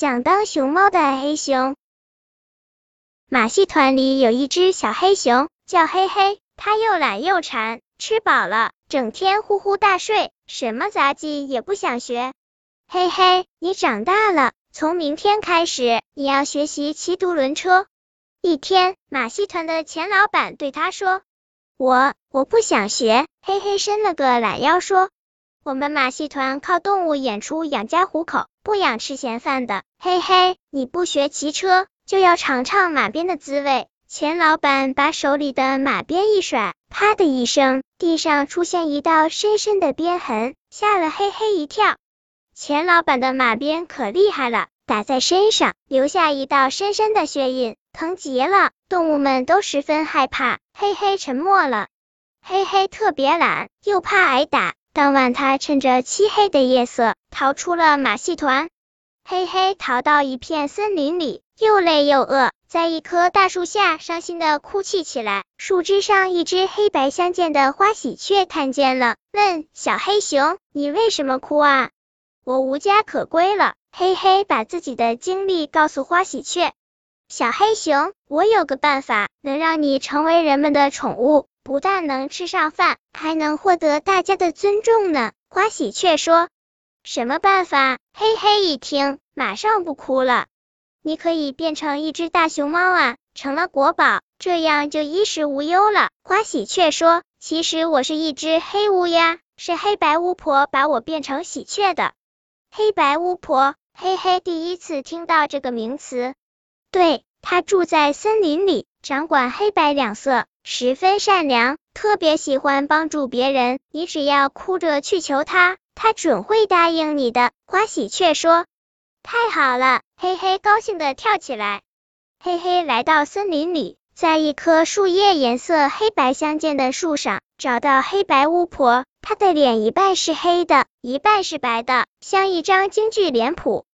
想当熊猫的黑熊。马戏团里有一只小黑熊，叫黑黑，它又懒又馋，吃饱了整天呼呼大睡，什么杂技也不想学。嘿嘿，你长大了，从明天开始，你要学习骑独轮车。一天，马戏团的钱老板对他说：“我我不想学。”嘿嘿伸了个懒腰说：“我们马戏团靠动物演出养家糊口，不养吃闲饭的。嘿嘿，你不学骑车，就要尝尝马鞭的滋味。”钱老板把手里的马鞭一甩，啪的一声，地上出现一道深深的鞭痕，吓了嘿嘿一跳。钱老板的马鞭可厉害了，打在身上留下一道深深的血印，疼极了。动物们都十分害怕，嘿嘿沉默了。嘿嘿特别懒，又怕挨打。当晚，他趁着漆黑的夜色逃出了马戏团。嘿嘿逃到一片森林里，又累又饿。在一棵大树下，伤心的哭泣起来。树枝上，一只黑白相间的花喜鹊看见了，问小黑熊：“你为什么哭啊？”“我无家可归了。”嘿嘿，把自己的经历告诉花喜鹊。小黑熊，我有个办法，能让你成为人们的宠物，不但能吃上饭，还能获得大家的尊重呢。花喜鹊说：“什么办法？”嘿嘿一听，马上不哭了。你可以变成一只大熊猫啊，成了国宝，这样就衣食无忧了。花喜鹊说：“其实我是一只黑乌鸦，是黑白巫婆把我变成喜鹊的。”黑白巫婆，嘿嘿，第一次听到这个名词。对，他住在森林里，掌管黑白两色，十分善良，特别喜欢帮助别人。你只要哭着去求他，他准会答应你的。花喜鹊说。太好了，嘿嘿，高兴的跳起来。嘿嘿来到森林里，在一棵树叶颜色黑白相间的树上，找到黑白巫婆。她的脸一半是黑的，一半是白的，像一张京剧脸谱。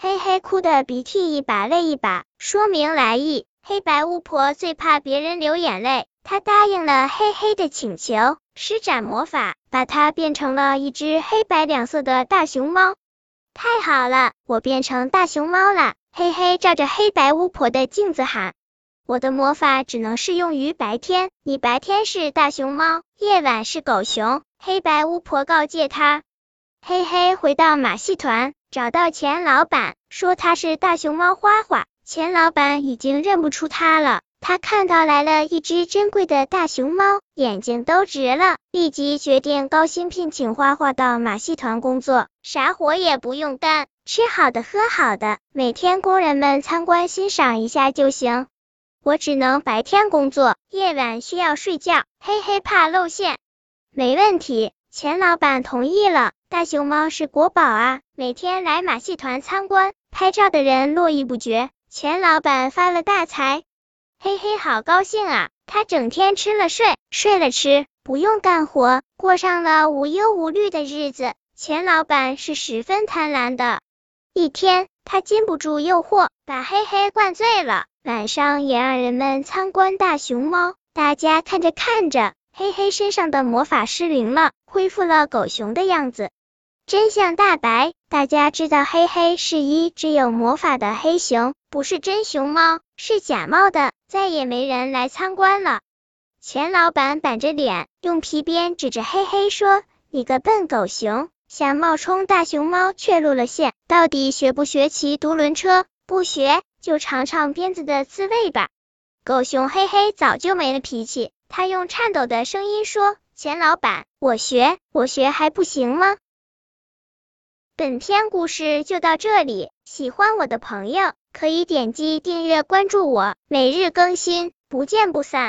嘿嘿哭的鼻涕一把泪一把，说明来意。黑白巫婆最怕别人流眼泪，她答应了黑黑的请求，施展魔法，把它变成了一只黑白两色的大熊猫。太好了，我变成大熊猫了！黑黑，照着黑白巫婆的镜子喊。我的魔法只能适用于白天，你白天是大熊猫，夜晚是狗熊。黑白巫婆告诫他。黑黑，回到马戏团，找到钱老板，说他是大熊猫花花。钱老板已经认不出他了。他看到来了一只珍贵的大熊猫，眼睛都直了，立即决定高薪聘请花花到马戏团工作，啥活也不用干，吃好的喝好的，每天工人们参观欣赏一下就行。我只能白天工作，夜晚需要睡觉，嘿嘿，怕露馅。没问题，钱老板同意了。大熊猫是国宝啊，每天来马戏团参观拍照的人络绎不绝，钱老板发了大财。嘿嘿，好高兴啊！他整天吃了睡，睡了吃，不用干活，过上了无忧无虑的日子。钱老板是十分贪婪的。一天，他禁不住诱惑，把嘿嘿灌醉了。晚上也让人们参观大熊猫。大家看着看着，嘿嘿身上的魔法失灵了，恢复了狗熊的样子。真相大白，大家知道嘿嘿是一只有魔法的黑熊，不是真熊猫，是假冒的。再也没人来参观了。钱老板板着脸，用皮鞭指着嘿嘿说：“你个笨狗熊，想冒充大熊猫却露了馅。到底学不学骑独轮车？不学就尝尝鞭子的滋味吧。”狗熊嘿嘿早就没了脾气，他用颤抖的声音说：“钱老板，我学，我学还不行吗？”本篇故事就到这里，喜欢我的朋友。可以点击订阅关注我，每日更新，不见不散。